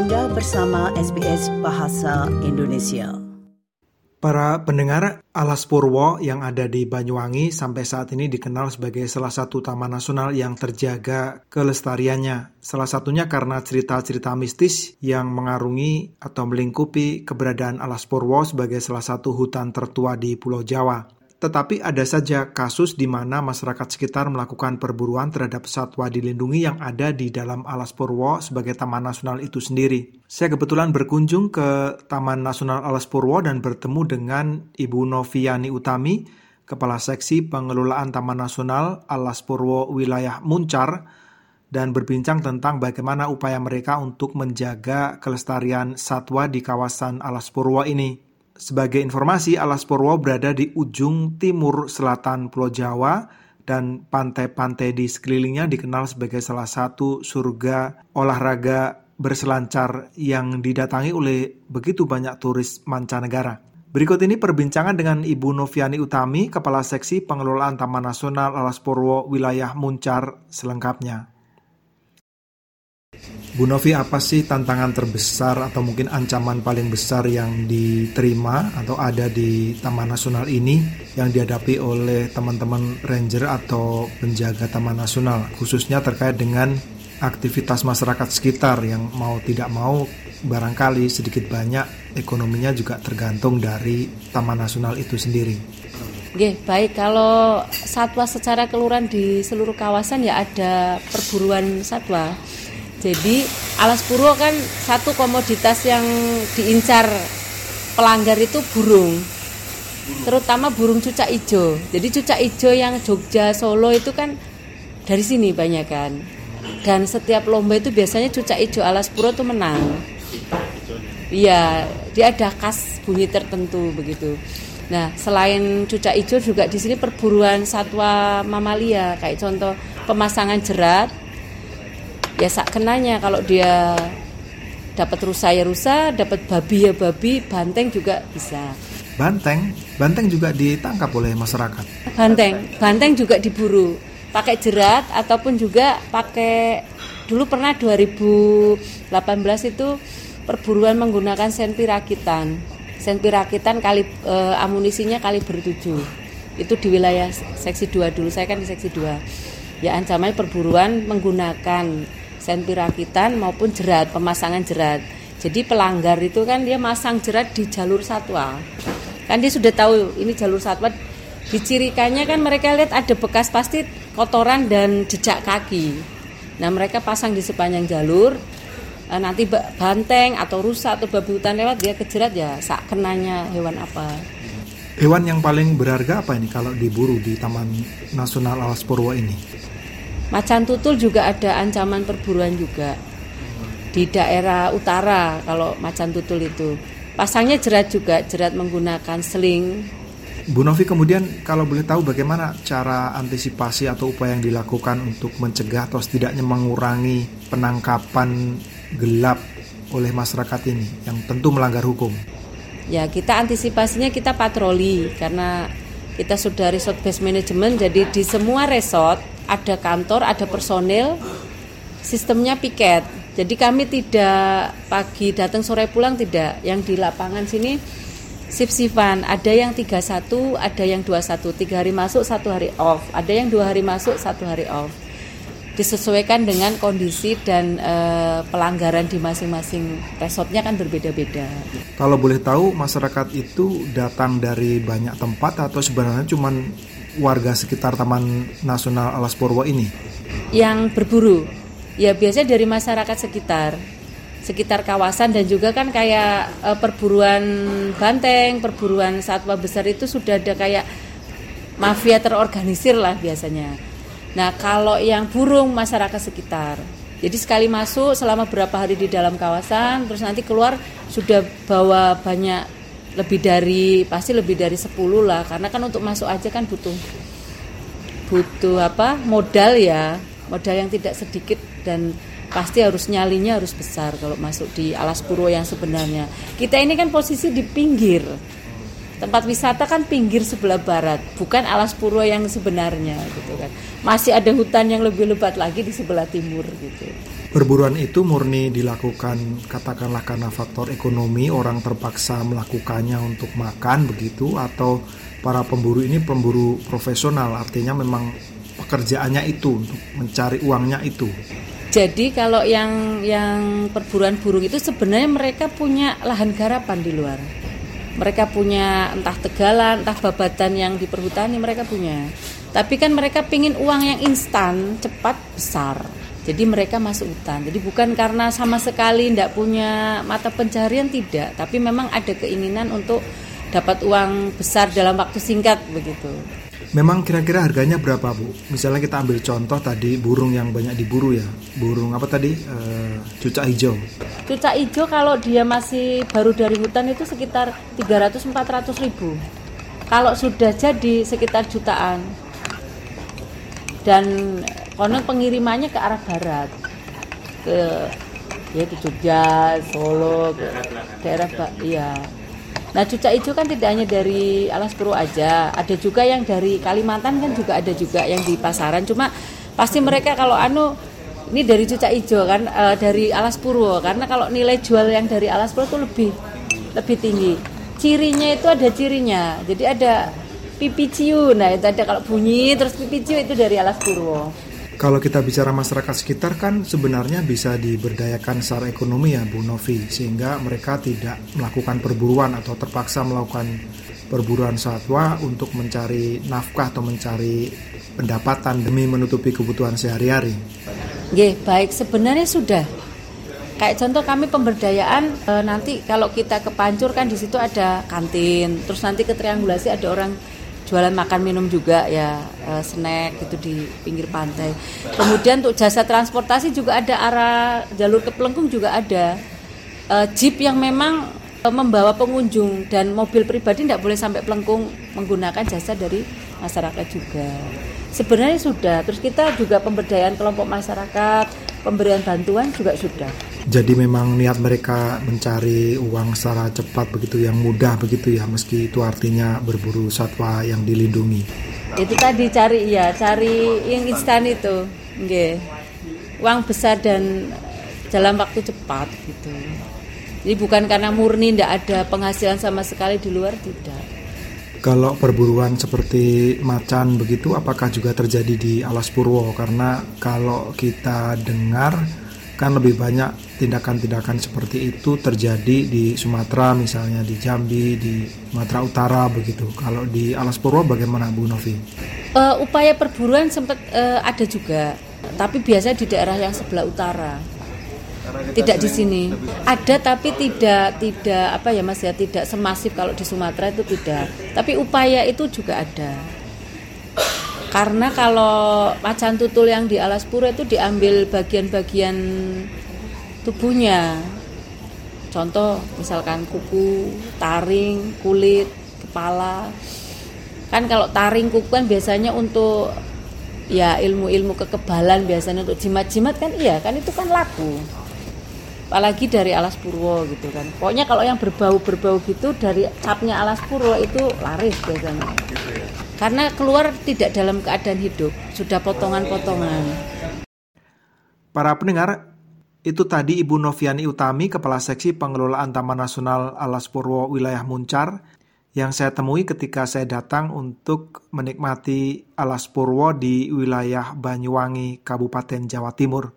Anda bersama SBS Bahasa Indonesia. Para pendengar, Alas Purwo yang ada di Banyuwangi sampai saat ini dikenal sebagai salah satu taman nasional yang terjaga kelestariannya. Salah satunya karena cerita-cerita mistis yang mengarungi atau melingkupi keberadaan Alas Purwo sebagai salah satu hutan tertua di Pulau Jawa. Tetapi ada saja kasus di mana masyarakat sekitar melakukan perburuan terhadap satwa dilindungi yang ada di dalam Alas Purwo sebagai taman nasional itu sendiri. Saya kebetulan berkunjung ke Taman Nasional Alas Purwo dan bertemu dengan Ibu Noviani Utami, Kepala Seksi Pengelolaan Taman Nasional Alas Purwo Wilayah Muncar, dan berbincang tentang bagaimana upaya mereka untuk menjaga kelestarian satwa di kawasan Alas Purwo ini. Sebagai informasi, Alas Purwo berada di ujung timur selatan Pulau Jawa dan pantai-pantai di sekelilingnya dikenal sebagai salah satu surga olahraga berselancar yang didatangi oleh begitu banyak turis mancanegara. Berikut ini perbincangan dengan Ibu Noviani Utami, Kepala Seksi Pengelolaan Taman Nasional Alas Purwo Wilayah Muncar selengkapnya. Bu Novi, apa sih tantangan terbesar atau mungkin ancaman paling besar yang diterima atau ada di Taman Nasional ini yang dihadapi oleh teman-teman ranger atau penjaga Taman Nasional, khususnya terkait dengan aktivitas masyarakat sekitar yang mau tidak mau barangkali sedikit banyak ekonominya juga tergantung dari Taman Nasional itu sendiri. Oke, baik. Kalau satwa secara keluran di seluruh kawasan ya ada perburuan satwa jadi alas purwo kan satu komoditas yang diincar pelanggar itu burung. Terutama burung cucak ijo. Jadi cucak ijo yang Jogja, Solo itu kan dari sini banyak kan. Dan setiap lomba itu biasanya cucak ijo alas purwo itu menang. Iya, dia ada khas bunyi tertentu begitu. Nah, selain cucak ijo juga di sini perburuan satwa mamalia kayak contoh pemasangan jerat ya sak kenanya kalau dia dapat rusa ya rusa, dapat babi ya babi, banteng juga bisa. Banteng, banteng juga ditangkap oleh masyarakat. Banteng, banteng juga diburu pakai jerat ataupun juga pakai dulu pernah 2018 itu perburuan menggunakan senpi rakitan. Senpi rakitan kali e, amunisinya kali bertujuh. Itu di wilayah seksi 2 dulu, saya kan di seksi 2. Ya ancaman perburuan menggunakan senpi rakitan maupun jerat, pemasangan jerat. Jadi pelanggar itu kan dia masang jerat di jalur satwa. Kan dia sudah tahu ini jalur satwa. Dicirikannya kan mereka lihat ada bekas pasti kotoran dan jejak kaki. Nah mereka pasang di sepanjang jalur. Eh, nanti banteng atau rusa atau babi hutan lewat dia kejerat ya sak kenanya hewan apa. Hewan yang paling berharga apa ini kalau diburu di Taman Nasional Alas Purwo ini? Macan tutul juga ada ancaman perburuan juga di daerah utara kalau macan tutul itu. Pasangnya jerat juga, jerat menggunakan seling. Bu Novi kemudian kalau boleh tahu bagaimana cara antisipasi atau upaya yang dilakukan untuk mencegah atau setidaknya mengurangi penangkapan gelap oleh masyarakat ini yang tentu melanggar hukum. Ya kita antisipasinya kita patroli karena kita sudah resort base management jadi di semua resort ada kantor, ada personil, sistemnya piket. Jadi kami tidak pagi datang sore pulang tidak. Yang di lapangan sini sip-sipan, ada yang 31, ada yang 21, tiga hari masuk, satu hari off, ada yang dua hari masuk, satu hari off. Disesuaikan dengan kondisi dan e, pelanggaran di masing-masing resortnya kan berbeda-beda. Kalau boleh tahu masyarakat itu datang dari banyak tempat atau sebenarnya cuma warga sekitar Taman Nasional Alas Purwo ini? Yang berburu, ya biasanya dari masyarakat sekitar, sekitar kawasan dan juga kan kayak e, perburuan banteng, perburuan satwa besar itu sudah ada kayak mafia terorganisir lah biasanya. Nah kalau yang burung masyarakat sekitar, jadi sekali masuk selama berapa hari di dalam kawasan, terus nanti keluar sudah bawa banyak lebih dari pasti lebih dari 10 lah. Karena kan untuk masuk aja kan butuh butuh apa modal ya. Modal yang tidak sedikit dan pasti harus nyalinya harus besar kalau masuk di alas purwo yang sebenarnya. Kita ini kan posisi di pinggir tempat wisata kan pinggir sebelah barat bukan alas purwo yang sebenarnya gitu kan masih ada hutan yang lebih lebat lagi di sebelah timur gitu perburuan itu murni dilakukan katakanlah karena faktor ekonomi orang terpaksa melakukannya untuk makan begitu atau para pemburu ini pemburu profesional artinya memang pekerjaannya itu untuk mencari uangnya itu. Jadi kalau yang yang perburuan burung itu sebenarnya mereka punya lahan garapan di luar. Mereka punya entah tegalan, entah babatan yang di perhutani mereka punya. Tapi kan mereka pingin uang yang instan, cepat, besar. Jadi mereka masuk hutan. Jadi bukan karena sama sekali tidak punya mata pencarian tidak, tapi memang ada keinginan untuk dapat uang besar dalam waktu singkat begitu. Memang kira-kira harganya berapa bu? Misalnya kita ambil contoh tadi burung yang banyak diburu ya, burung apa tadi? E, cucak hijau. Cucak hijau kalau dia masih baru dari hutan itu sekitar 300-400 ribu. Kalau sudah jadi sekitar jutaan. Dan konon pengirimannya ke arah barat ke ya ke Jogja, Solo, ke daerah iya. Nah cucak hijau kan tidak hanya dari Alas Purwo aja, ada juga yang dari Kalimantan kan juga ada juga yang di pasaran. Cuma pasti mereka kalau anu ini dari cucak hijau kan e, dari Alas Purwo karena kalau nilai jual yang dari Alas Purwo itu lebih lebih tinggi. Cirinya itu ada cirinya, jadi ada pipi ciu. Nah itu ada kalau bunyi terus pipi ciu itu dari Alas Purwo. Kalau kita bicara masyarakat sekitar kan sebenarnya bisa diberdayakan secara ekonomi ya Bu Novi sehingga mereka tidak melakukan perburuan atau terpaksa melakukan perburuan satwa untuk mencari nafkah atau mencari pendapatan demi menutupi kebutuhan sehari-hari. Oke, baik sebenarnya sudah. Kayak contoh kami pemberdayaan e, nanti kalau kita ke Pancur kan di situ ada kantin, terus nanti ke Triangulasi ada orang jualan makan minum juga ya uh, snack gitu di pinggir pantai. Kemudian untuk jasa transportasi juga ada arah jalur ke Pelengkung juga ada uh, jeep yang memang uh, membawa pengunjung dan mobil pribadi tidak boleh sampai Pelengkung menggunakan jasa dari masyarakat juga. Sebenarnya sudah. Terus kita juga pemberdayaan kelompok masyarakat, pemberian bantuan juga sudah. Jadi memang niat mereka mencari uang secara cepat begitu yang mudah begitu ya meski itu artinya berburu satwa yang dilindungi. Itu tadi cari ya, cari yang instan itu. Nggih. Uang besar dan dalam waktu cepat gitu. Jadi bukan karena murni tidak ada penghasilan sama sekali di luar tidak. Kalau perburuan seperti macan begitu apakah juga terjadi di Alas Purwo karena kalau kita dengar kan lebih banyak tindakan-tindakan seperti itu terjadi di Sumatera misalnya di Jambi di Sumatera Utara begitu. Kalau di Alas Purwo bagaimana Bu Novi? Uh, upaya perburuan sempat uh, ada juga tapi biasa di daerah yang sebelah utara. Tidak di sini. ada tapi tidak tidak apa ya mas ya tidak semasif kalau di Sumatera itu tidak. Tapi upaya itu juga ada karena kalau macan tutul yang di alas pura itu diambil bagian-bagian tubuhnya. Contoh misalkan kuku taring kulit kepala. Kan kalau taring kuku kan biasanya untuk ya ilmu-ilmu kekebalan biasanya untuk jimat-jimat kan iya kan itu kan laku. Apalagi dari alas purwo gitu kan. Pokoknya kalau yang berbau-berbau gitu dari capnya alas purwo itu laris biasanya karena keluar tidak dalam keadaan hidup, sudah potongan-potongan. Para pendengar, itu tadi Ibu Noviani Utami, Kepala Seksi Pengelolaan Taman Nasional Alas Purwo Wilayah Muncar, yang saya temui ketika saya datang untuk menikmati Alas Purwo di wilayah Banyuwangi, Kabupaten Jawa Timur.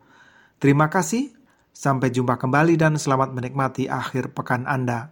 Terima kasih, sampai jumpa kembali dan selamat menikmati akhir pekan Anda.